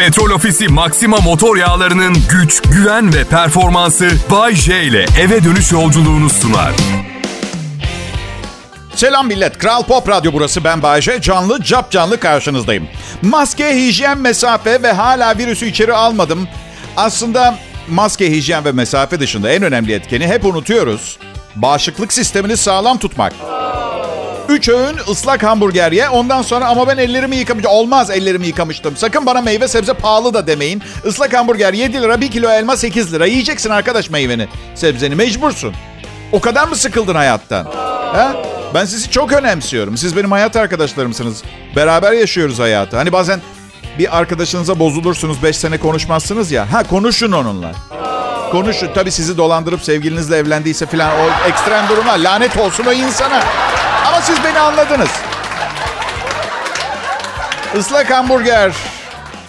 Petrol Ofisi Maxima motor yağlarının güç, güven ve performansı Bay J ile eve dönüş yolculuğunu sunar. Selam millet. Kral Pop Radyo burası. Ben Bayece. Canlı, cap canlı karşınızdayım. Maske, hijyen, mesafe ve hala virüsü içeri almadım. Aslında maske, hijyen ve mesafe dışında en önemli etkeni hep unutuyoruz. Bağışıklık sistemini sağlam tutmak. Üç öğün ıslak hamburger ye. Ondan sonra ama ben ellerimi yıkamıştım. Olmaz ellerimi yıkamıştım. Sakın bana meyve sebze pahalı da demeyin. Islak hamburger 7 lira, 1 kilo elma 8 lira. Yiyeceksin arkadaş meyveni, sebzeni. Mecbursun. O kadar mı sıkıldın hayattan? Ha? Ben sizi çok önemsiyorum. Siz benim hayat arkadaşlarımsınız. Beraber yaşıyoruz hayatı. Hani bazen bir arkadaşınıza bozulursunuz, 5 sene konuşmazsınız ya. Ha konuşun onunla. Konuşun. Tabii sizi dolandırıp sevgilinizle evlendiyse falan o ekstrem durumlar. Lanet olsun o insana. Siz beni anladınız. Islak hamburger.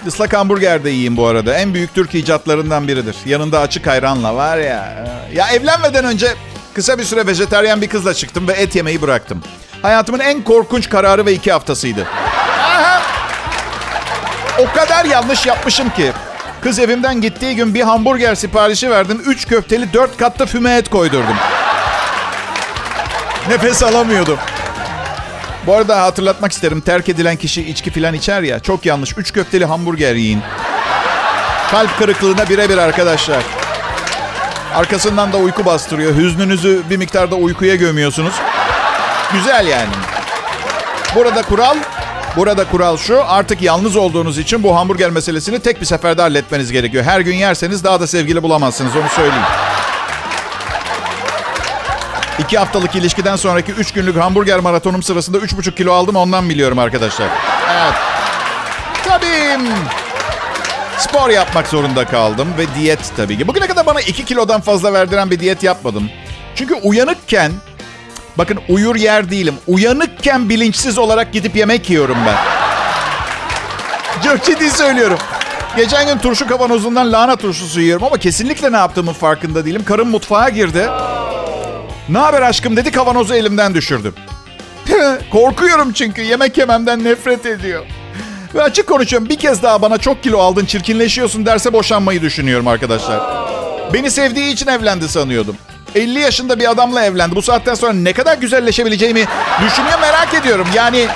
Islak hamburger de yiyeyim bu arada. En büyük Türk icatlarından biridir. Yanında açık ayranla var ya. Ya evlenmeden önce kısa bir süre vejeteryan bir kızla çıktım ve et yemeyi bıraktım. Hayatımın en korkunç kararı ve iki haftasıydı. Aha! O kadar yanlış yapmışım ki. Kız evimden gittiği gün bir hamburger siparişi verdim. Üç köfteli dört katta füme et koydurdum. Nefes alamıyordum. Bu arada hatırlatmak isterim. Terk edilen kişi içki filan içer ya. Çok yanlış. Üç köfteli hamburger yiyin. Kalp kırıklığına birebir arkadaşlar. Arkasından da uyku bastırıyor. Hüznünüzü bir miktarda uykuya gömüyorsunuz. Güzel yani. Burada kural, burada kural şu. Artık yalnız olduğunuz için bu hamburger meselesini tek bir seferde halletmeniz gerekiyor. Her gün yerseniz daha da sevgili bulamazsınız. Onu söyleyeyim. İki haftalık ilişkiden sonraki üç günlük hamburger maratonum sırasında üç buçuk kilo aldım ondan biliyorum arkadaşlar. Evet. Tabii spor yapmak zorunda kaldım ve diyet tabii ki. Bugüne kadar bana iki kilodan fazla verdiren bir diyet yapmadım. Çünkü uyanıkken, bakın uyur yer değilim. Uyanıkken bilinçsiz olarak gidip yemek yiyorum ben. Çok ciddi söylüyorum. Geçen gün turşu kavanozundan lahana turşusu yiyorum ama kesinlikle ne yaptığımın farkında değilim. Karım mutfağa girdi. Ne haber aşkım dedi kavanozu elimden düşürdüm. Korkuyorum çünkü yemek yememden nefret ediyor. Ve açık konuşuyorum bir kez daha bana çok kilo aldın çirkinleşiyorsun derse boşanmayı düşünüyorum arkadaşlar. Beni sevdiği için evlendi sanıyordum. 50 yaşında bir adamla evlendi. Bu saatten sonra ne kadar güzelleşebileceğimi düşünüyor merak ediyorum. Yani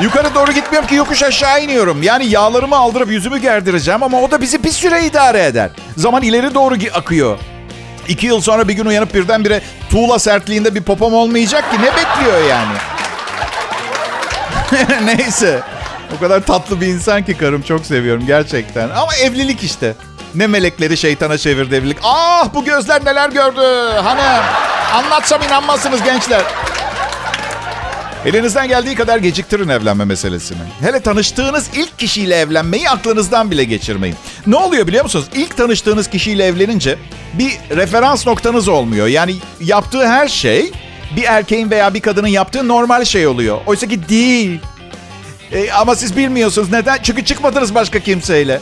yukarı doğru gitmiyorum ki yokuş aşağı iniyorum. Yani yağlarımı aldırıp yüzümü gerdireceğim ama o da bizi bir süre idare eder. Zaman ileri doğru akıyor. İki yıl sonra bir gün uyanıp birdenbire tuğla sertliğinde bir popom olmayacak ki. Ne bekliyor yani? Neyse. O kadar tatlı bir insan ki karım çok seviyorum gerçekten. Ama evlilik işte. Ne melekleri şeytana çevirdi evlilik. Ah bu gözler neler gördü hanım. Anlatsam inanmazsınız gençler. Elinizden geldiği kadar geciktirin evlenme meselesini. Hele tanıştığınız ilk kişiyle evlenmeyi aklınızdan bile geçirmeyin. Ne oluyor biliyor musunuz? İlk tanıştığınız kişiyle evlenince bir referans noktanız olmuyor. Yani yaptığı her şey bir erkeğin veya bir kadının yaptığı normal şey oluyor. Oysa ki değil. E, ama siz bilmiyorsunuz. Neden? Çünkü çıkmadınız başka kimseyle.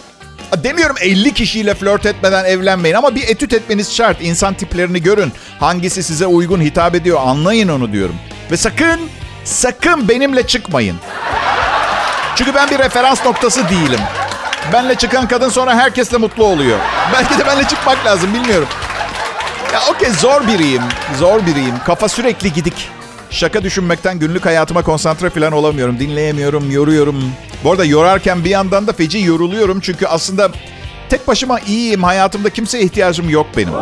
Demiyorum 50 kişiyle flört etmeden evlenmeyin ama bir etüt etmeniz şart. İnsan tiplerini görün. Hangisi size uygun hitap ediyor anlayın onu diyorum. Ve sakın, sakın benimle çıkmayın. Çünkü ben bir referans noktası değilim. Benle çıkan kadın sonra herkesle mutlu oluyor. Belki de benle çıkmak lazım bilmiyorum. Ya okey zor biriyim. Zor biriyim. Kafa sürekli gidik. Şaka düşünmekten günlük hayatıma konsantre falan olamıyorum. Dinleyemiyorum, yoruyorum. Bu arada yorarken bir yandan da feci yoruluyorum. Çünkü aslında tek başıma iyiyim. Hayatımda kimseye ihtiyacım yok benim.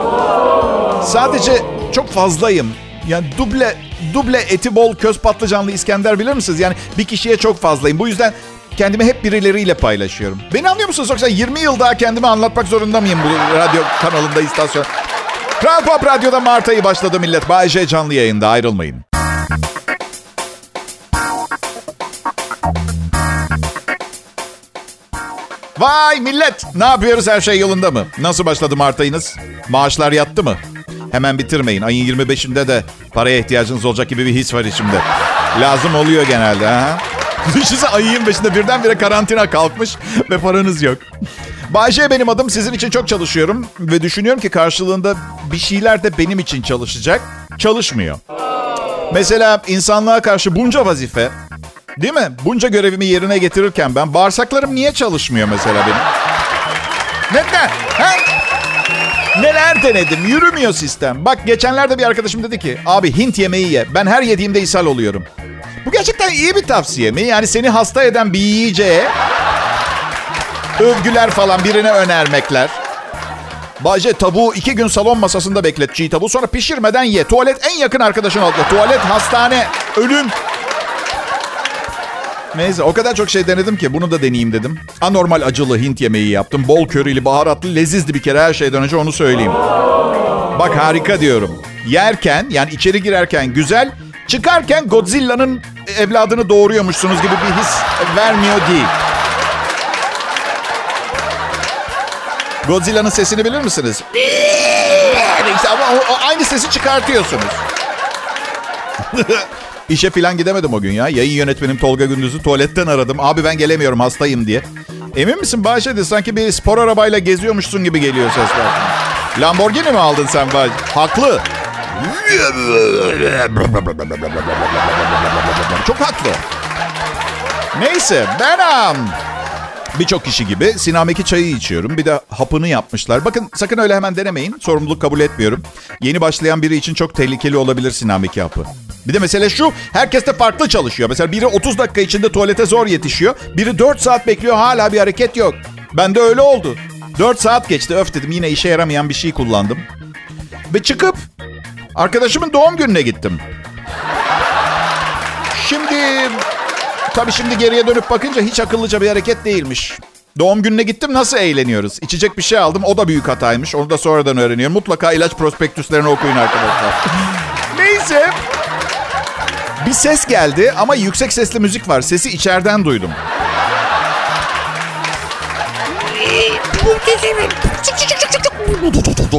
Sadece çok fazlayım. Yani duble duble eti bol köz patlıcanlı İskender bilir misiniz? Yani bir kişiye çok fazlayım. Bu yüzden kendimi hep birileriyle paylaşıyorum. Beni anlıyor musunuz? Yoksa 20 yıl daha kendimi anlatmak zorunda mıyım bu radyo kanalında, istasyon? Kral Pop Radyo'da Mart ayı başladı millet. Bay J canlı yayında ayrılmayın. Vay millet! Ne yapıyoruz? Her şey yolunda mı? Nasıl başladı Mart ayınız? Maaşlar yattı mı? Hemen bitirmeyin. Ayın 25'inde de paraya ihtiyacınız olacak gibi bir his var içimde. Lazım oluyor genelde. Ha? Düşünsene ayın 25'inde birdenbire karantina kalkmış ve paranız yok. Bayce benim adım. Sizin için çok çalışıyorum. Ve düşünüyorum ki karşılığında bir şeyler de benim için çalışacak. Çalışmıyor. Mesela insanlığa karşı bunca vazife Değil mi? Bunca görevimi yerine getirirken ben bağırsaklarım niye çalışmıyor mesela benim? Neden? Ha? Neler denedim? Yürümüyor sistem. Bak geçenlerde bir arkadaşım dedi ki abi Hint yemeği ye. Ben her yediğimde ishal oluyorum. Bu gerçekten iyi bir tavsiye mi? Yani seni hasta eden bir yiyeceğe övgüler falan birine önermekler. Bayce tavuğu iki gün salon masasında beklet çiğ tavuğu. Sonra pişirmeden ye. Tuvalet en yakın arkadaşın oldu. Tuvalet, hastane, ölüm. Neyse o kadar çok şey denedim ki bunu da deneyeyim dedim. Anormal acılı Hint yemeği yaptım. Bol körili, baharatlı, lezizdi bir kere her şeyden önce onu söyleyeyim. Bak harika diyorum. Yerken yani içeri girerken güzel, çıkarken Godzilla'nın evladını doğuruyormuşsunuz gibi bir his vermiyor değil. Godzilla'nın sesini bilir misiniz? Ama o, o aynı sesi çıkartıyorsunuz. İşe falan gidemedim o gün ya. Yayın yönetmenim Tolga Gündüz'ü tuvaletten aradım. Abi ben gelemiyorum hastayım diye. Emin misin Bahçede? Sanki bir spor arabayla geziyormuşsun gibi geliyor sesler. Lamborghini mi aldın sen Bahçe? Haklı. Çok haklı. Neyse ben birçok kişi gibi sinameki çayı içiyorum. Bir de hapını yapmışlar. Bakın sakın öyle hemen denemeyin. Sorumluluk kabul etmiyorum. Yeni başlayan biri için çok tehlikeli olabilir sinameki hapı. Bir de mesele şu, herkes de farklı çalışıyor. Mesela biri 30 dakika içinde tuvalete zor yetişiyor. Biri 4 saat bekliyor, hala bir hareket yok. Ben de öyle oldu. 4 saat geçti, öf dedim yine işe yaramayan bir şey kullandım. Ve çıkıp arkadaşımın doğum gününe gittim. Şimdi, tabii şimdi geriye dönüp bakınca hiç akıllıca bir hareket değilmiş. Doğum gününe gittim nasıl eğleniyoruz? İçecek bir şey aldım o da büyük hataymış. Onu da sonradan öğreniyorum. Mutlaka ilaç prospektüslerini okuyun arkadaşlar. Neyse bir ses geldi ama yüksek sesli müzik var. Sesi içeriden duydum.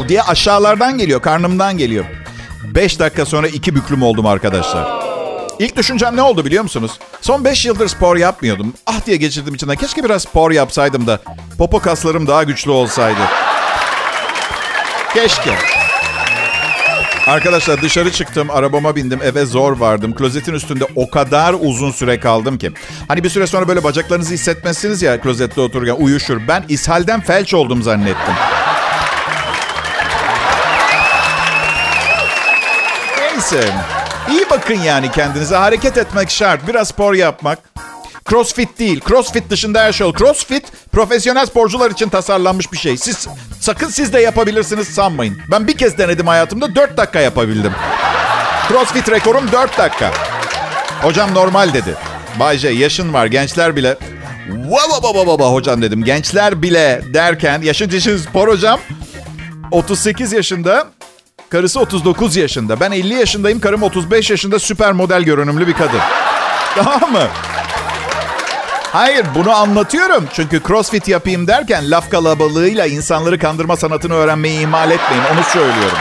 diye aşağılardan geliyor, karnımdan geliyor. Beş dakika sonra iki büklüm oldum arkadaşlar. İlk düşüncem ne oldu biliyor musunuz? Son beş yıldır spor yapmıyordum. Ah diye geçirdim içinden. Keşke biraz spor yapsaydım da popo kaslarım daha güçlü olsaydı. Keşke. Arkadaşlar dışarı çıktım, arabama bindim, eve zor vardım. Klozetin üstünde o kadar uzun süre kaldım ki. Hani bir süre sonra böyle bacaklarınızı hissetmezsiniz ya klozette otururken uyuşur. Ben ishalden felç oldum zannettim. Neyse. İyi bakın yani kendinize. Hareket etmek şart. Biraz spor yapmak. Crossfit değil. Crossfit dışında her şey olur. Crossfit profesyonel sporcular için tasarlanmış bir şey. Siz sakın siz de yapabilirsiniz sanmayın. Ben bir kez denedim hayatımda 4 dakika yapabildim. Crossfit rekorum 4 dakika. Hocam normal dedi. Bayce yaşın var gençler bile. Vaba baba baba hocam dedim. Gençler bile derken yaşın için spor hocam. 38 yaşında Karısı 39 yaşında. Ben 50 yaşındayım. Karım 35 yaşında süper model görünümlü bir kadın. Tamam mı? Hayır bunu anlatıyorum. Çünkü crossfit yapayım derken laf kalabalığıyla insanları kandırma sanatını öğrenmeyi ihmal etmeyin. Onu söylüyorum.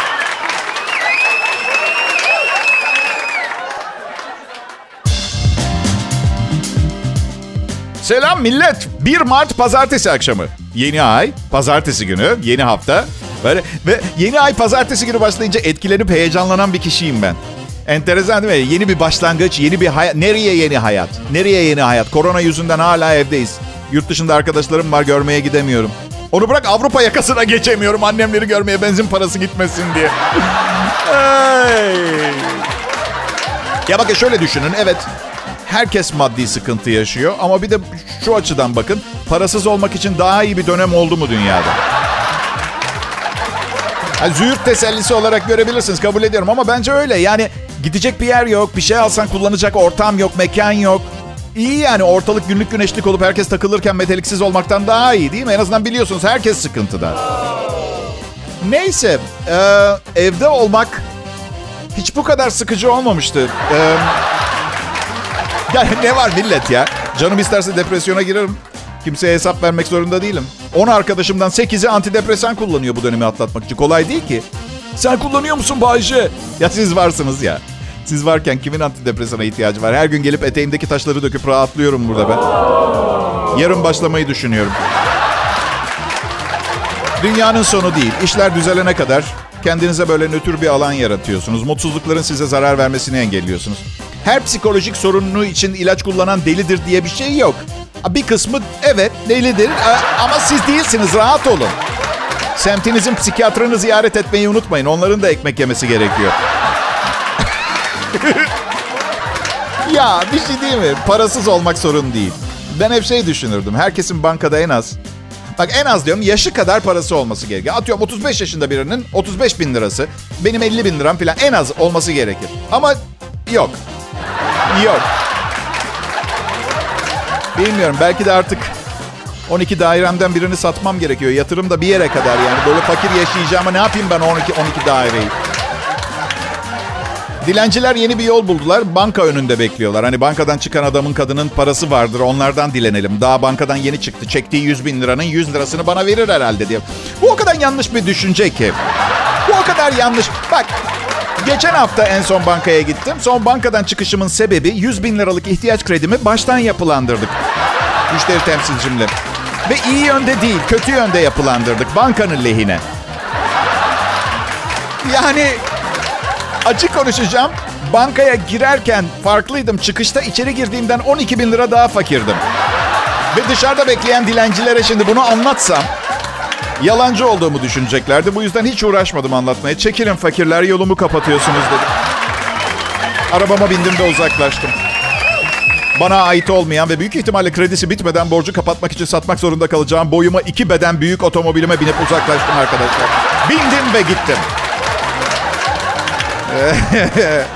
Selam millet. 1 Mart pazartesi akşamı. Yeni ay, pazartesi günü, yeni hafta. Böyle, ve yeni ay pazartesi günü başlayınca etkilenip heyecanlanan bir kişiyim ben. Enteresan değil mi? Yeni bir başlangıç, yeni bir hayat. Nereye yeni hayat? Nereye yeni hayat? Korona yüzünden hala evdeyiz. Yurt dışında arkadaşlarım var görmeye gidemiyorum. Onu bırak Avrupa yakasına geçemiyorum annemleri görmeye benzin parası gitmesin diye. ya bakın şöyle düşünün. Evet herkes maddi sıkıntı yaşıyor ama bir de şu açıdan bakın. Parasız olmak için daha iyi bir dönem oldu mu dünyada? Yani züğürt tesellisi olarak görebilirsiniz kabul ediyorum ama bence öyle. Yani gidecek bir yer yok, bir şey alsan kullanacak ortam yok, mekan yok. İyi yani ortalık günlük güneşlik olup herkes takılırken meteliksiz olmaktan daha iyi değil mi? En azından biliyorsunuz herkes sıkıntıda. Neyse e, evde olmak hiç bu kadar sıkıcı olmamıştı. E, yani ne var millet ya? Canım isterse depresyona girerim. Kimseye hesap vermek zorunda değilim. 10 arkadaşımdan 8'i antidepresan kullanıyor bu dönemi atlatmak için. Kolay değil ki. Sen kullanıyor musun Bayce? Ya siz varsınız ya. Siz varken kimin antidepresana ihtiyacı var? Her gün gelip eteğimdeki taşları döküp rahatlıyorum burada ben. Yarın başlamayı düşünüyorum. Dünyanın sonu değil. İşler düzelene kadar kendinize böyle nötr bir alan yaratıyorsunuz. Mutsuzlukların size zarar vermesini engelliyorsunuz. her psikolojik sorununu için ilaç kullanan delidir diye bir şey yok. Bir kısmı evet delidir ama siz değilsiniz rahat olun. Semtinizin psikiyatrını ziyaret etmeyi unutmayın. Onların da ekmek yemesi gerekiyor. ya bir şey değil mi? Parasız olmak sorun değil. Ben hep şey düşünürdüm. Herkesin bankada en az Bak en az diyorum yaşı kadar parası olması gerekiyor. Atıyorum 35 yaşında birinin 35 bin lirası. Benim 50 bin liram falan en az olması gerekir. Ama yok. Yok. Bilmiyorum belki de artık 12 dairemden birini satmam gerekiyor. Yatırım da bir yere kadar yani. Böyle fakir yaşayacağıma ne yapayım ben 12, 12 daireyi? Dilenciler yeni bir yol buldular. Banka önünde bekliyorlar. Hani bankadan çıkan adamın kadının parası vardır. Onlardan dilenelim. Daha bankadan yeni çıktı. Çektiği 100 bin liranın 100 lirasını bana verir herhalde diye. Bu o kadar yanlış bir düşünce ki. Bu o kadar yanlış. Bak Geçen hafta en son bankaya gittim. Son bankadan çıkışımın sebebi 100 bin liralık ihtiyaç kredimi baştan yapılandırdık. Müşteri temsilcimle. Ve iyi yönde değil, kötü yönde yapılandırdık. Bankanın lehine. Yani açık konuşacağım. Bankaya girerken farklıydım. Çıkışta içeri girdiğimden 12 bin lira daha fakirdim. Ve dışarıda bekleyen dilencilere şimdi bunu anlatsam yalancı olduğumu düşüneceklerdi. Bu yüzden hiç uğraşmadım anlatmaya. Çekilin fakirler yolumu kapatıyorsunuz dedim. Arabama bindim de uzaklaştım. Bana ait olmayan ve büyük ihtimalle kredisi bitmeden borcu kapatmak için satmak zorunda kalacağım boyuma iki beden büyük otomobilime binip uzaklaştım arkadaşlar. Bindim ve gittim.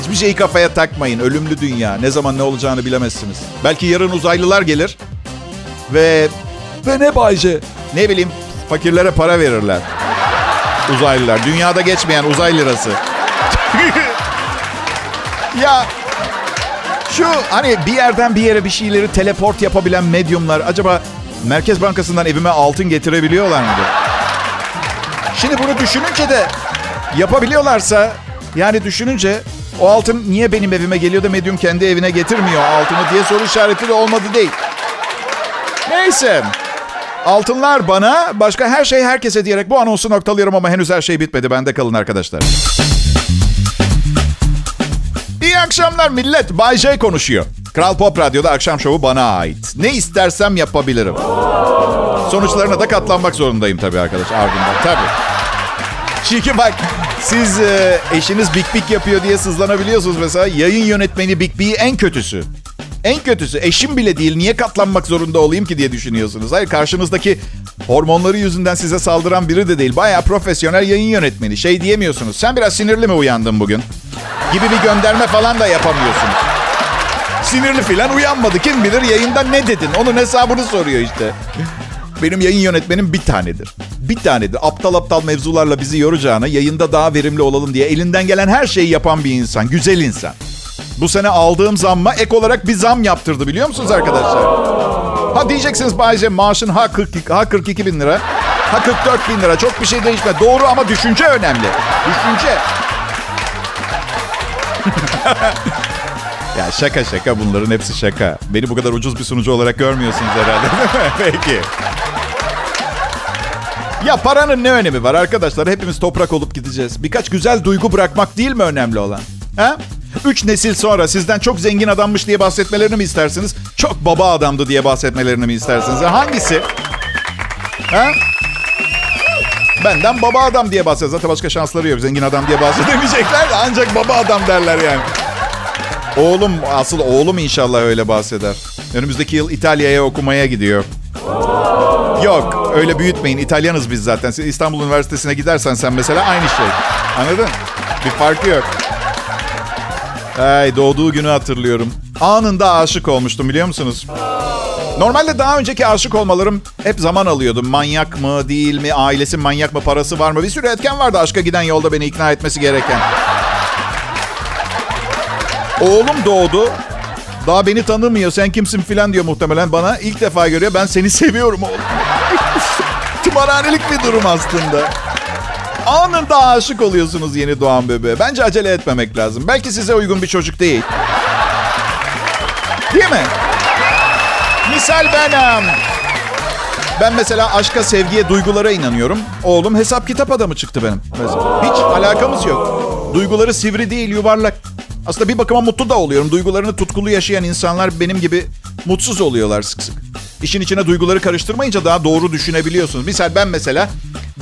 Hiçbir şeyi kafaya takmayın. Ölümlü dünya. Ne zaman ne olacağını bilemezsiniz. Belki yarın uzaylılar gelir. Ve... Ve ne Bayce? Ne bileyim fakirlere para verirler. Uzaylılar. Dünyada geçmeyen uzay lirası. ya şu hani bir yerden bir yere bir şeyleri teleport yapabilen medyumlar acaba Merkez Bankası'ndan evime altın getirebiliyorlar mı? Şimdi bunu düşününce de yapabiliyorlarsa yani düşününce o altın niye benim evime geliyor da medyum kendi evine getirmiyor altını diye soru işareti de olmadı değil. Neyse. Altınlar bana, başka her şey herkese diyerek bu anonsu noktalıyorum ama henüz her şey bitmedi. Bende kalın arkadaşlar. İyi akşamlar millet. Bay J konuşuyor. Kral Pop Radyo'da akşam şovu bana ait. Ne istersem yapabilirim. Sonuçlarına da katlanmak zorundayım tabii arkadaş ardından. Tabii. Çünkü bak siz e, eşiniz Big Big yapıyor diye sızlanabiliyorsunuz mesela. Yayın yönetmeni Big Big en kötüsü. En kötüsü eşim bile değil. Niye katlanmak zorunda olayım ki diye düşünüyorsunuz. Hayır karşınızdaki hormonları yüzünden size saldıran biri de değil. Bayağı profesyonel yayın yönetmeni. Şey diyemiyorsunuz. Sen biraz sinirli mi uyandın bugün? Gibi bir gönderme falan da yapamıyorsunuz. Sinirli filan uyanmadı. Kim bilir yayında ne dedin? Onun hesabını soruyor işte. Benim yayın yönetmenim bir tanedir. Bir tanedir. Aptal aptal mevzularla bizi yoracağına yayında daha verimli olalım diye elinden gelen her şeyi yapan bir insan. Güzel insan. Bu sene aldığım zamma ek olarak bir zam yaptırdı biliyor musunuz arkadaşlar? Ha diyeceksiniz Bayce maaşın ha 42, ha 42 bin lira, ha 44 bin lira. Çok bir şey değişme. Doğru ama düşünce önemli. Düşünce. ya şaka şaka bunların hepsi şaka. Beni bu kadar ucuz bir sunucu olarak görmüyorsunuz herhalde Peki. Ya paranın ne önemi var arkadaşlar? Hepimiz toprak olup gideceğiz. Birkaç güzel duygu bırakmak değil mi önemli olan? Ha? Üç nesil sonra sizden çok zengin adammış diye bahsetmelerini mi istersiniz? Çok baba adamdı diye bahsetmelerini mi istersiniz? Hangisi? Ha? Benden baba adam diye bahsediyor. Zaten başka şansları yok. Zengin adam diye bahsedemeyecekler de ancak baba adam derler yani. Oğlum, asıl oğlum inşallah öyle bahseder. Önümüzdeki yıl İtalya'ya okumaya gidiyor. Yok öyle büyütmeyin. İtalyanız biz zaten. İstanbul Üniversitesi'ne gidersen sen mesela aynı şey. Anladın? Bir farkı yok. Ay doğduğu günü hatırlıyorum. Anında aşık olmuştum biliyor musunuz? Normalde daha önceki aşık olmalarım hep zaman alıyordu. Manyak mı, değil mi, ailesi manyak mı, parası var mı? Bir sürü etken vardı aşka giden yolda beni ikna etmesi gereken. Oğlum doğdu. Daha beni tanımıyor. Sen kimsin filan diyor muhtemelen bana. İlk defa görüyor. Ben seni seviyorum oğlum. Tımarhanelik bir durum aslında. Anında aşık oluyorsunuz yeni doğan bebeğe. Bence acele etmemek lazım. Belki size uygun bir çocuk değil. Değil mi? Misal benim. Ben mesela aşka, sevgiye, duygulara inanıyorum. Oğlum hesap kitap adamı çıktı benim. Mesela. Hiç alakamız yok. Duyguları sivri değil, yuvarlak. Aslında bir bakıma mutlu da oluyorum. Duygularını tutkulu yaşayan insanlar benim gibi mutsuz oluyorlar sık sık. İşin içine duyguları karıştırmayınca daha doğru düşünebiliyorsunuz. Misal ben mesela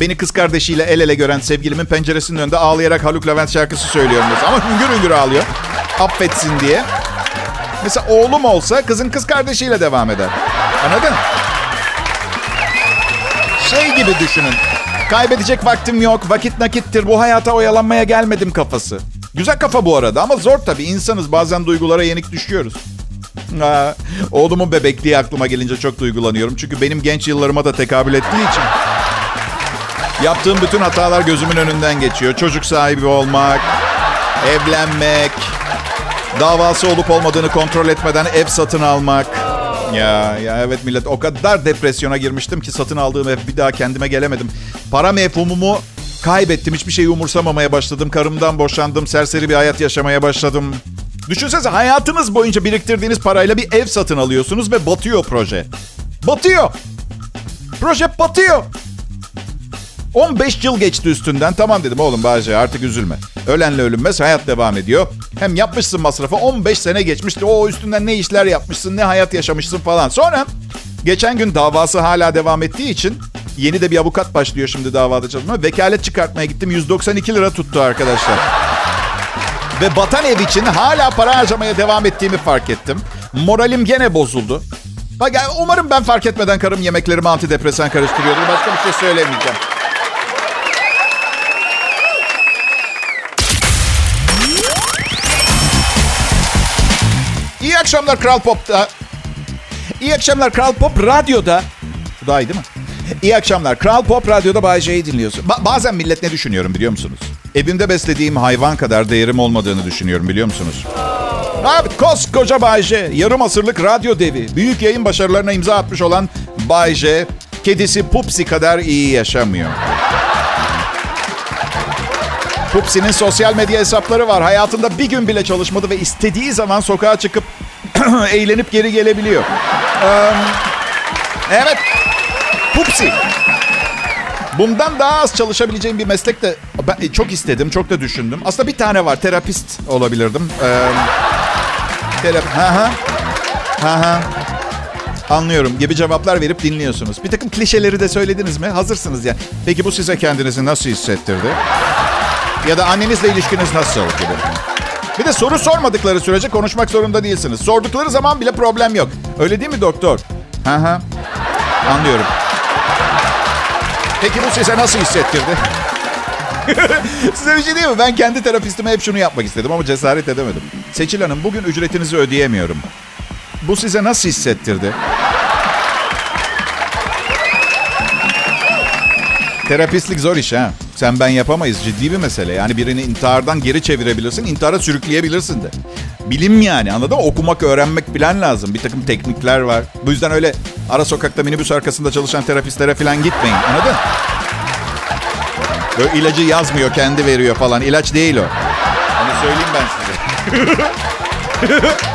beni kız kardeşiyle el ele gören sevgilimin penceresinin önünde ağlayarak Haluk Levent şarkısı söylüyorum mesela. Ama hüngür hüngür ağlıyor. Affetsin diye. Mesela oğlum olsa kızın kız kardeşiyle devam eder. Anladın? Şey gibi düşünün. Kaybedecek vaktim yok, vakit nakittir, bu hayata oyalanmaya gelmedim kafası. Güzel kafa bu arada ama zor tabii. İnsanız bazen duygulara yenik düşüyoruz. Ha, oğlumun bebekliği aklıma gelince çok duygulanıyorum. Çünkü benim genç yıllarıma da tekabül ettiği için. Yaptığım bütün hatalar gözümün önünden geçiyor. Çocuk sahibi olmak, evlenmek, davası olup olmadığını kontrol etmeden ev satın almak. Ya ya evet millet o kadar depresyona girmiştim ki satın aldığım ev bir daha kendime gelemedim. Para mefhumumu kaybettim. Hiçbir şeyi umursamamaya başladım. Karımdan boşandım. Serseri bir hayat yaşamaya başladım. Düşünsenize hayatınız boyunca biriktirdiğiniz parayla bir ev satın alıyorsunuz ve batıyor proje. Batıyor. Proje batıyor. 15 yıl geçti üstünden. Tamam dedim oğlum Bahçe artık üzülme. Ölenle ölünmez hayat devam ediyor. Hem yapmışsın masrafı 15 sene geçmişti. O üstünden ne işler yapmışsın ne hayat yaşamışsın falan. Sonra geçen gün davası hala devam ettiği için yeni de bir avukat başlıyor şimdi davada çalışmaya. Vekalet çıkartmaya gittim 192 lira tuttu arkadaşlar. Ve batan ev için hala para harcamaya devam ettiğimi fark ettim. Moralim gene bozuldu. Bak umarım ben fark etmeden karım yemeklerimi antidepresan karıştırıyordur. Başka bir şey söylemeyeceğim. İyi akşamlar Kral Pop'ta. İyi akşamlar Kral Pop Radyo'da. Bu daha iyi değil mi? İyi akşamlar. Kral Pop Radyo'da Bay J'yi dinliyorsun. Ba- bazen millet ne düşünüyorum biliyor musunuz? Evimde beslediğim hayvan kadar değerim olmadığını düşünüyorum biliyor musunuz? Abi koskoca Bay J, yarım asırlık radyo devi, büyük yayın başarılarına imza atmış olan Bay J, kedisi Pupsi kadar iyi yaşamıyor. Pupsi'nin sosyal medya hesapları var. Hayatında bir gün bile çalışmadı ve istediği zaman sokağa çıkıp eğlenip geri gelebiliyor. Ee, evet, Pupsi. Bundan daha az çalışabileceğim bir meslek de ben çok istedim, çok da düşündüm. Aslında bir tane var, terapist olabilirdim. Ee, terap ha ha. Ha ha. Anlıyorum gibi cevaplar verip dinliyorsunuz. Bir takım klişeleri de söylediniz mi? Hazırsınız ya. Peki bu size kendinizi nasıl hissettirdi? Ya da annenizle ilişkiniz nasıl gibi. Bir de soru sormadıkları sürece konuşmak zorunda değilsiniz. Sordukları zaman bile problem yok. Öyle değil mi doktor? Hı hı. Anlıyorum. Peki bu size nasıl hissettirdi? Size bir şey diyeyim mi? Ben kendi terapistime hep şunu yapmak istedim ama cesaret edemedim. Seçil Hanım bugün ücretinizi ödeyemiyorum. Bu size nasıl hissettirdi? Terapistlik zor iş ha. Sen ben yapamayız. Ciddi bir mesele. Yani birini intihardan geri çevirebilirsin. intihara sürükleyebilirsin de. Bilim yani anladın mı? Okumak, öğrenmek bilen lazım. Bir takım teknikler var. Bu yüzden öyle ara sokakta minibüs arkasında çalışan terapistlere falan gitmeyin. Anladın? Böyle ilacı yazmıyor, kendi veriyor falan. İlaç değil o. Onu söyleyeyim ben size.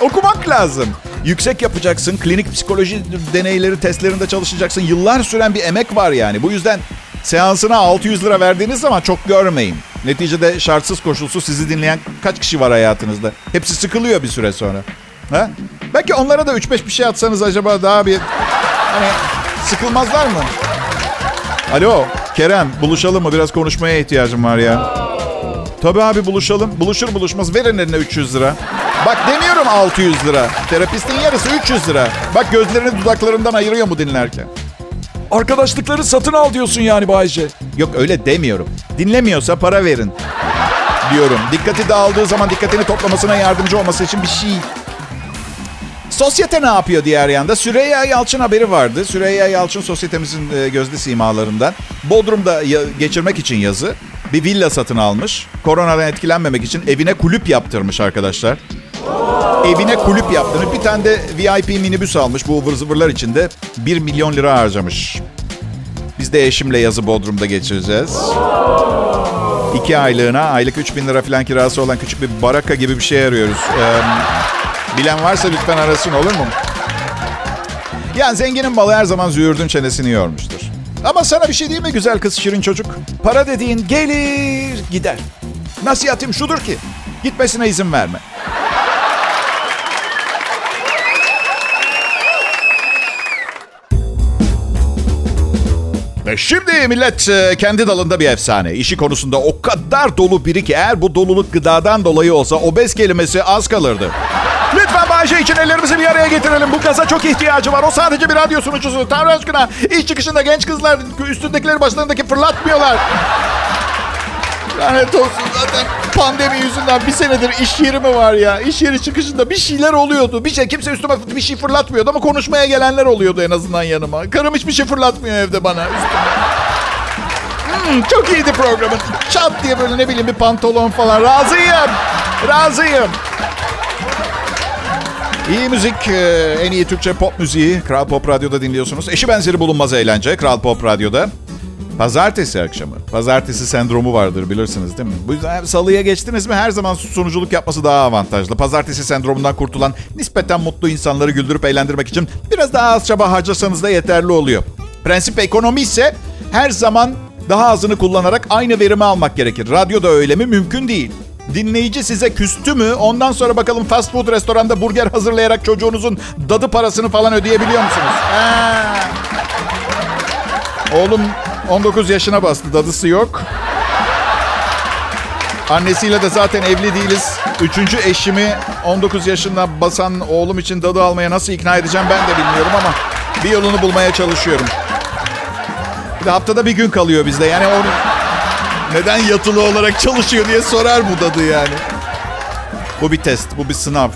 Okumak lazım. Yüksek yapacaksın. Klinik psikoloji deneyleri, testlerinde çalışacaksın. Yıllar süren bir emek var yani. Bu yüzden seansına 600 lira verdiğiniz zaman çok görmeyin. Neticede şartsız koşulsuz sizi dinleyen kaç kişi var hayatınızda? Hepsi sıkılıyor bir süre sonra. Ha? Belki onlara da 3-5 bir şey atsanız acaba daha bir... Hani sıkılmazlar mı? Alo Kerem buluşalım mı? Biraz konuşmaya ihtiyacım var ya. Tabii abi buluşalım. Buluşur buluşmaz verin eline 300 lira. Bak demiyorum 600 lira. Terapistin yarısı 300 lira. Bak gözlerini dudaklarından ayırıyor mu dinlerken? Arkadaşlıkları satın al diyorsun yani Bayce. Yok öyle demiyorum. Dinlemiyorsa para verin. Diyorum. Dikkati dağıldığı zaman dikkatini toplamasına yardımcı olması için bir şey. Sosyete ne yapıyor diğer yanda? Süreyya Yalçın haberi vardı. Süreyya Yalçın sosyetemizin e, gözde simalarından. Bodrum'da geçirmek için yazı bir villa satın almış. Koronadan etkilenmemek için evine kulüp yaptırmış arkadaşlar. Evine kulüp yaptırmış. Bir tane de VIP minibüs almış bu ıvır zıvırlar içinde. 1 milyon lira harcamış. Biz de eşimle yazı Bodrum'da geçireceğiz. İki aylığına aylık 3 bin lira falan kirası olan küçük bir baraka gibi bir şey arıyoruz. Ee, bilen varsa lütfen arasın olur mu? Yani zenginin malı her zaman züğürdün çenesini yormuştur. Ama sana bir şey diyeyim mi güzel kız şirin çocuk? Para dediğin gelir gider. Nasihatim şudur ki gitmesine izin verme. Ve şimdi millet e, kendi dalında bir efsane. İşi konusunda o kadar dolu biri ki eğer bu doluluk gıdadan dolayı olsa obez kelimesi az kalırdı. Lütfen Bayce için ellerimizi bir araya getirelim. Bu kaza çok ihtiyacı var. O sadece bir radyo sunucusu. Tanrı aşkına iş çıkışında genç kızlar üstündekileri başlarındaki fırlatmıyorlar. Lanet olsun zaten pandemi yüzünden bir senedir iş yeri mi var ya? İş yeri çıkışında bir şeyler oluyordu. Bir şey kimse üstüme bir şey fırlatmıyordu ama konuşmaya gelenler oluyordu en azından yanıma. Karım hiçbir şey fırlatmıyor evde bana üstüme. Hmm, çok iyiydi programın. Çat diye böyle ne bileyim bir pantolon falan. Razıyım. Razıyım. İyi müzik, e, en iyi Türkçe pop müziği Kral Pop Radyo'da dinliyorsunuz. Eşi benzeri bulunmaz eğlence Kral Pop Radyo'da. Pazartesi akşamı. Pazartesi sendromu vardır bilirsiniz değil mi? Bu yüzden salıya geçtiniz mi her zaman sunuculuk yapması daha avantajlı. Pazartesi sendromundan kurtulan nispeten mutlu insanları güldürüp eğlendirmek için biraz daha az çaba harcasanız da yeterli oluyor. Prensip ekonomi ise her zaman daha azını kullanarak aynı verimi almak gerekir. Radyoda öyle mi? Mümkün değil. Dinleyici size küstü mü? Ondan sonra bakalım fast food restoranda burger hazırlayarak çocuğunuzun dadı parasını falan ödeyebiliyor musunuz? Ha. Oğlum 19 yaşına bastı. Dadısı yok. Annesiyle de zaten evli değiliz. Üçüncü eşimi 19 yaşında basan oğlum için dadı almaya nasıl ikna edeceğim ben de bilmiyorum ama bir yolunu bulmaya çalışıyorum. Bir de haftada bir gün kalıyor bizde. Yani onu neden yatılı olarak çalışıyor diye sorar bu dadı yani. Bu bir test, bu bir sınav.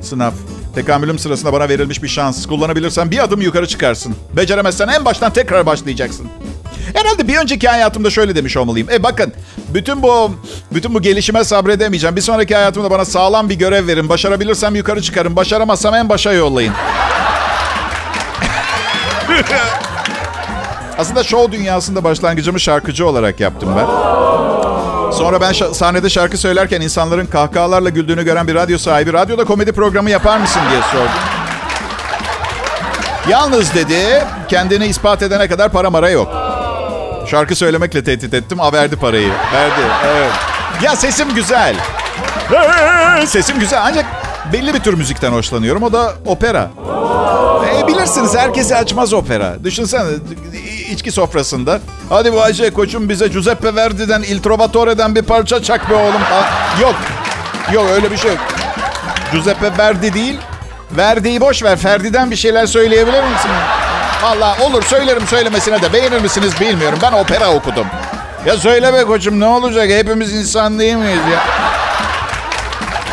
Sınav. Tekamülüm sırasında bana verilmiş bir şans. Kullanabilirsen bir adım yukarı çıkarsın. Beceremezsen en baştan tekrar başlayacaksın. Herhalde bir önceki hayatımda şöyle demiş olmalıyım. E bakın, bütün bu bütün bu gelişime sabredemeyeceğim. Bir sonraki hayatımda bana sağlam bir görev verin. Başarabilirsem yukarı çıkarım. Başaramazsam en başa yollayın. Aslında show dünyasında başlangıcımı şarkıcı olarak yaptım ben. Sonra ben sahnede şarkı söylerken insanların kahkahalarla güldüğünü gören bir radyo sahibi radyoda komedi programı yapar mısın diye sordu. Yalnız dedi kendini ispat edene kadar para mara yok. Şarkı söylemekle tehdit ettim. A verdi parayı. Verdi. Evet. Ya sesim güzel. Sesim güzel ancak belli bir tür müzikten hoşlanıyorum. O da opera. E, bilirsiniz herkese açmaz opera. Düşünsene içki sofrasında. Hadi bu Ayşe koçum bize Giuseppe Verdi'den Il Trovatore'den bir parça çak be oğlum. Ha, yok. Yok öyle bir şey yok. Giuseppe Verdi değil. Verdi'yi boş ver. Ferdi'den bir şeyler söyleyebilir misin? Valla olur söylerim söylemesine de. Beğenir misiniz bilmiyorum. Ben opera okudum. Ya söyle be koçum ne olacak? Hepimiz insan değil miyiz ya?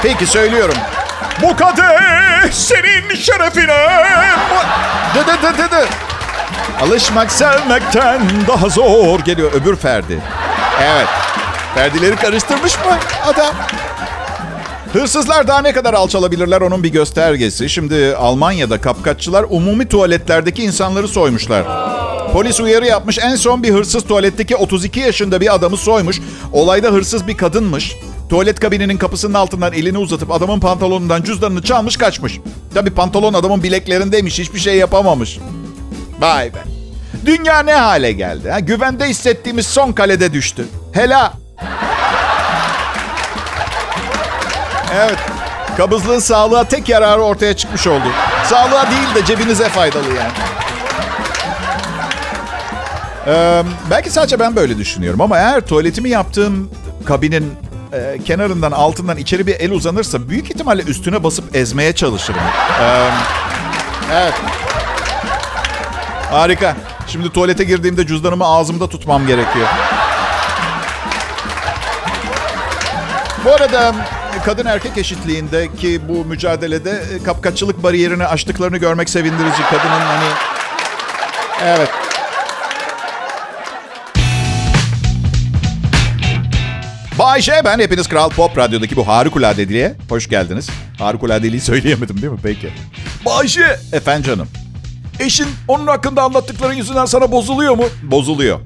Peki söylüyorum. Bu kadeh senin şerefine. Dı dı dı dı dı. Alışmak sevmekten daha zor geliyor. Öbür Ferdi. Evet. Ferdileri karıştırmış mı adam? Hırsızlar daha ne kadar alçalabilirler onun bir göstergesi. Şimdi Almanya'da kapkaççılar umumi tuvaletlerdeki insanları soymuşlar. Polis uyarı yapmış. En son bir hırsız tuvaletteki 32 yaşında bir adamı soymuş. Olayda hırsız bir kadınmış. Tuvalet kabininin kapısının altından elini uzatıp adamın pantolonundan cüzdanını çalmış kaçmış. Tabii pantolon adamın bileklerindeymiş. Hiçbir şey yapamamış. Vay be. Dünya ne hale geldi? Ha? Güvende hissettiğimiz son kalede düştü. Hela. Evet. Kabızlığın sağlığa tek yararı ortaya çıkmış oldu. Sağlığa değil de cebinize faydalı yani. Ee, belki sadece ben böyle düşünüyorum ama eğer tuvaletimi yaptığım kabinin e, kenarından altından içeri bir el uzanırsa büyük ihtimalle üstüne basıp ezmeye çalışırım. Ee, evet. Harika. Şimdi tuvalete girdiğimde cüzdanımı ağzımda tutmam gerekiyor. Bu arada kadın erkek eşitliğindeki bu mücadelede e, kapkaççılık bariyerini aştıklarını görmek sevindirici. Kadının hani... Evet. Bay J ben. Hepiniz Kral Pop Radyo'daki bu harikuladeliğe hoş geldiniz. Harikuladeliği söyleyemedim değil mi? Peki. Bay J. Efendim canım. Eşin onun hakkında anlattıkların yüzünden sana bozuluyor mu? Bozuluyor.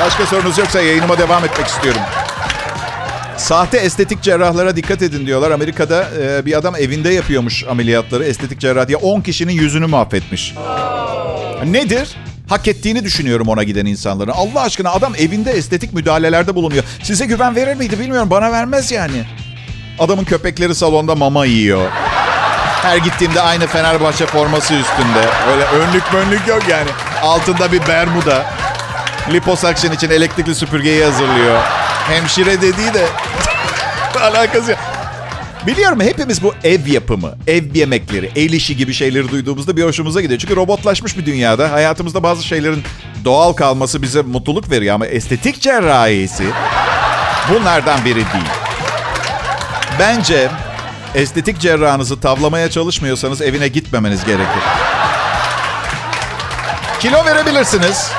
Başka sorunuz yoksa yayınıma devam etmek istiyorum. Sahte estetik cerrahlara dikkat edin diyorlar. Amerika'da e, bir adam evinde yapıyormuş ameliyatları estetik cerrah diye 10 kişinin yüzünü mahvetmiş. Nedir? Hak ettiğini düşünüyorum ona giden insanların. Allah aşkına adam evinde estetik müdahalelerde bulunuyor. Size güven verir miydi bilmiyorum. Bana vermez yani. Adamın köpekleri salonda mama yiyor. Her gittiğimde aynı Fenerbahçe forması üstünde. Öyle önlük mönlük yok yani. Altında bir bermuda. Liposuction için elektrikli süpürgeyi hazırlıyor. Hemşire dediği de alakası yok. Biliyorum hepimiz bu ev yapımı, ev yemekleri, el işi gibi şeyleri duyduğumuzda bir hoşumuza gidiyor. Çünkü robotlaşmış bir dünyada hayatımızda bazı şeylerin doğal kalması bize mutluluk veriyor. Ama estetik cerrahisi bunlardan biri değil. Bence estetik cerrahınızı tavlamaya çalışmıyorsanız evine gitmemeniz gerekir. Kilo verebilirsiniz.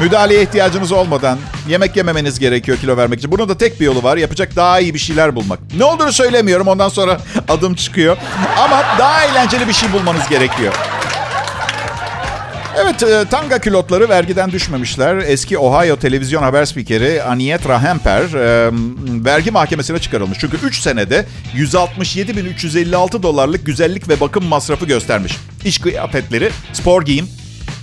Müdahaleye ihtiyacınız olmadan yemek yememeniz gerekiyor kilo vermek için. Bunun da tek bir yolu var. Yapacak daha iyi bir şeyler bulmak. Ne olduğunu söylemiyorum. Ondan sonra adım çıkıyor. Ama daha eğlenceli bir şey bulmanız gerekiyor. Evet, e, tanga külotları vergiden düşmemişler. Eski Ohio televizyon haber spikeri Anietra Hemper e, vergi mahkemesine çıkarılmış. Çünkü 3 senede 167.356 dolarlık güzellik ve bakım masrafı göstermiş. İş kıyafetleri, spor giyim,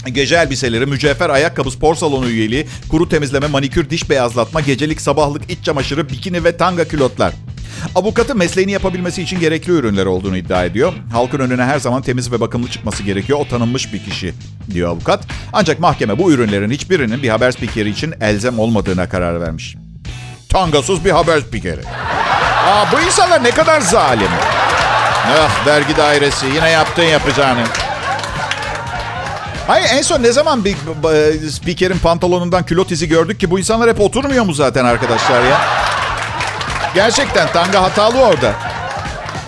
Gece elbiseleri, mücevher ayakkabı, spor salonu üyeliği, kuru temizleme, manikür, diş beyazlatma, gecelik, sabahlık, iç çamaşırı, bikini ve tanga külotlar. Avukatı mesleğini yapabilmesi için gerekli ürünler olduğunu iddia ediyor. Halkın önüne her zaman temiz ve bakımlı çıkması gerekiyor. O tanınmış bir kişi diyor avukat. Ancak mahkeme bu ürünlerin hiçbirinin bir haber spikeri için elzem olmadığına karar vermiş. Tangasız bir haber spikeri. Aa, bu insanlar ne kadar zalim. Ah vergi dairesi yine yaptın yapacağını. Hayır en son ne zaman bir spikerin pantolonundan külot izi gördük ki bu insanlar hep oturmuyor mu zaten arkadaşlar ya? Gerçekten tanga hatalı orada.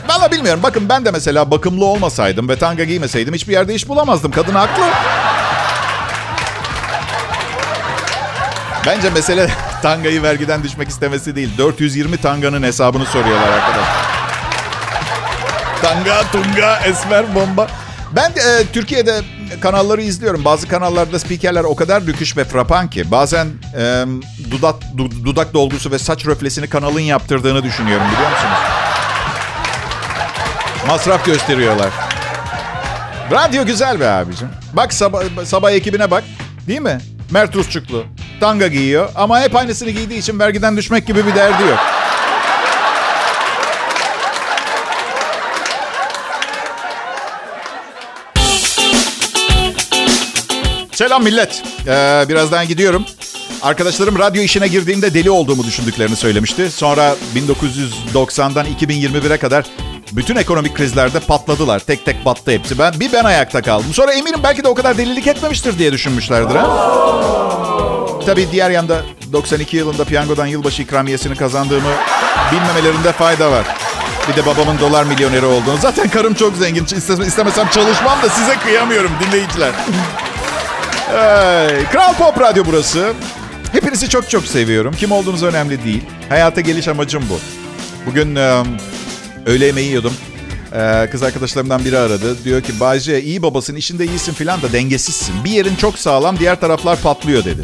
Valla bilmiyorum. Bakın ben de mesela bakımlı olmasaydım ve tanga giymeseydim hiçbir yerde iş bulamazdım. Kadın haklı. Bence mesele tangayı vergiden düşmek istemesi değil. 420 tanganın hesabını soruyorlar arkadaşlar. Tanga, tunga, esmer, bomba. Ben e, Türkiye'de kanalları izliyorum. Bazı kanallarda spikerler o kadar rüküş ve frapan ki bazen e, dudak du, dudak dolgusu ve saç röflesini kanalın yaptırdığını düşünüyorum biliyor musunuz? Masraf gösteriyorlar. Radyo güzel be abicim. Bak sabah, sabah ekibine bak. Değil mi? Mert Rusçuklu. Tanga giyiyor ama hep aynısını giydiği için vergiden düşmek gibi bir derdi yok. Selam millet. Ee, birazdan gidiyorum. Arkadaşlarım radyo işine girdiğimde deli olduğumu düşündüklerini söylemişti. Sonra 1990'dan 2021'e kadar bütün ekonomik krizlerde patladılar. Tek tek battı hepsi. Ben bir ben ayakta kaldım. Sonra eminim belki de o kadar delilik etmemiştir diye düşünmüşlerdir ha. Tabii diğer yanda 92 yılında piyangodan yılbaşı ikramiyesini kazandığımı bilmemelerinde fayda var. Bir de babamın dolar milyoneri olduğunu. Zaten karım çok zengin. İstemesem çalışmam da size kıyamıyorum dinleyiciler. Kral Pop Radyo burası. Hepinizi çok çok seviyorum. Kim olduğunuz önemli değil. Hayata geliş amacım bu. Bugün e, öğle yemeği yiyordum. E, kız arkadaşlarımdan biri aradı. Diyor ki Bayce iyi babasın işinde iyisin filan da dengesizsin. Bir yerin çok sağlam diğer taraflar patlıyor dedi.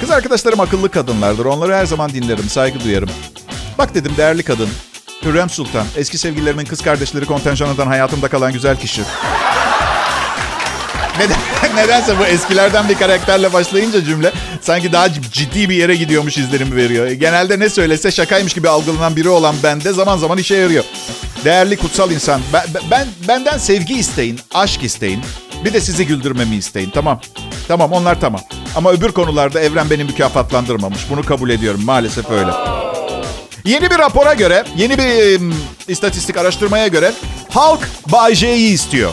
Kız arkadaşlarım akıllı kadınlardır. Onları her zaman dinlerim, saygı duyarım. Bak dedim değerli kadın. Hürrem Sultan, eski sevgililerimin kız kardeşleri kontenjanından hayatımda kalan güzel kişi. Neden, nedense bu eskilerden bir karakterle başlayınca cümle sanki daha ciddi bir yere gidiyormuş izlenimi veriyor. Genelde ne söylese şakaymış gibi algılanan biri olan bende zaman zaman işe yarıyor. Değerli kutsal insan, ben, ben benden sevgi isteyin, aşk isteyin. Bir de sizi güldürmemi isteyin. Tamam. Tamam onlar tamam. Ama öbür konularda evren beni mükafatlandırmamış. Bunu kabul ediyorum. Maalesef öyle. Yeni bir rapora göre, yeni bir um, istatistik araştırmaya göre halk Bay J'yi istiyor.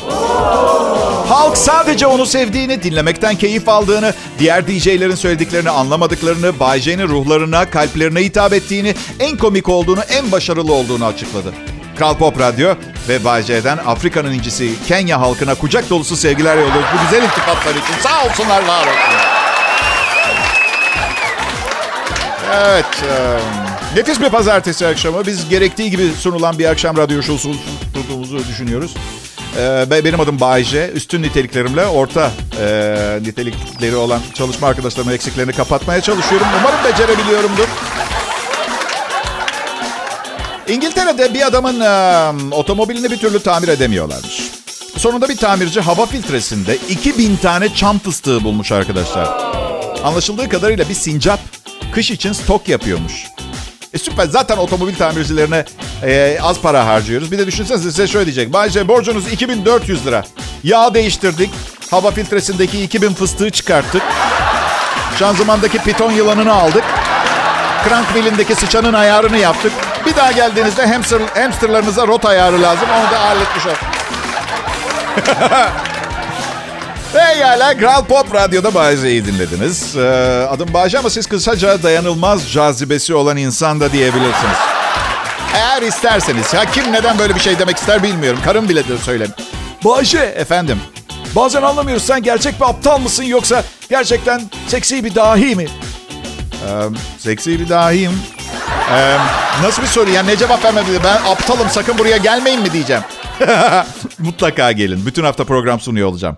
Halk sadece onu sevdiğini, dinlemekten keyif aldığını, diğer DJ'lerin söylediklerini anlamadıklarını, Bay J'nin ruhlarına, kalplerine hitap ettiğini, en komik olduğunu, en başarılı olduğunu açıkladı. Kral Pop Radyo ve Bay J'den Afrika'nın incisi Kenya halkına kucak dolusu sevgiler yolluyoruz. Bu güzel iltifatlar için sağ olsunlar, var olsunlar. Evet, um... Nefis bir pazartesi akşamı. Biz gerektiği gibi sunulan bir akşam radyo şovu sunduğumuzu düşünüyoruz. Ee, benim adım Bayce. Üstün niteliklerimle orta e, nitelikleri olan çalışma arkadaşlarımın eksiklerini kapatmaya çalışıyorum. Umarım becerebiliyorumdur. İngiltere'de bir adamın e, otomobilini bir türlü tamir edemiyorlarmış. Sonunda bir tamirci hava filtresinde 2000 tane çam fıstığı bulmuş arkadaşlar. Anlaşıldığı kadarıyla bir sincap kış için stok yapıyormuş. E süper. Zaten otomobil tamircilerine e, az para harcıyoruz. Bir de düşünsenize size şöyle diyecek. Bayce borcunuz 2400 lira. Yağ değiştirdik. Hava filtresindeki 2000 fıstığı çıkarttık. Şanzımandaki piton yılanını aldık. Crank wheel'indeki sıçanın ayarını yaptık. Bir daha geldiğinizde hamster, hamsterlarınıza rot ayarı lazım. Onu da halletmiş ol. Pekala Kral Pop Radyo'da Bayece'yi dinlediniz. Ee, adım Bayece ama siz kısaca dayanılmaz cazibesi olan insan da diyebilirsiniz. Eğer isterseniz. Ya kim neden böyle bir şey demek ister bilmiyorum. Karım bile de söylemiyor. Bayece. Efendim. Bazen anlamıyoruz sen gerçek bir aptal mısın yoksa gerçekten seksi bir dahi mi? Ee, seksi bir dahiyim. Ee, nasıl bir soru? Yani ne cevap vermem Ben aptalım sakın buraya gelmeyin mi diyeceğim. Mutlaka gelin. Bütün hafta program sunuyor olacağım.